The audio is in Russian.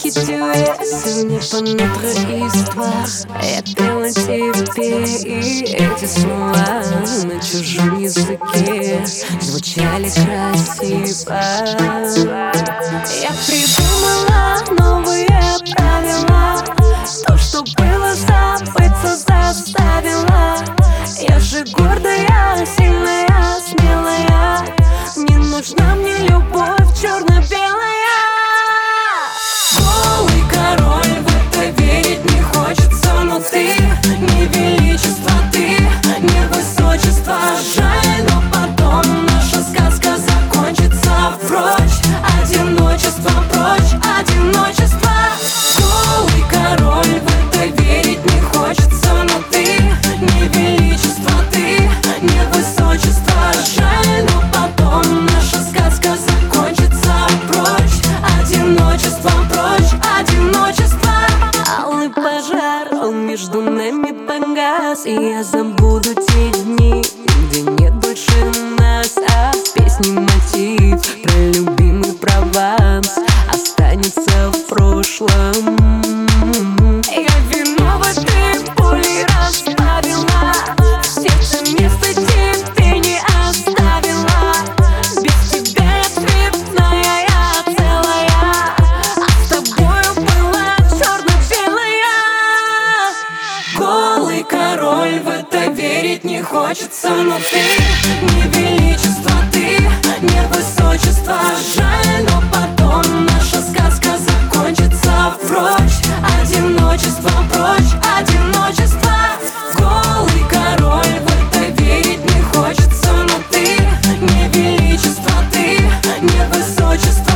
Qui tu es Ce n'est pas notre histoire Я пела тебе и эти слова На чужом языке звучали красиво Я придумала И я забуду те дни, где нет больше нас А в мотив про любимый Прованс Останется в прошлом король, в это верить не хочется. Но ты не величество, ты не высочество. Жаль, но потом наша сказка закончится. Прочь, одиночество, прочь, одиночество. Голый король, в это верить не хочется. Но ты не величество, ты не высочество.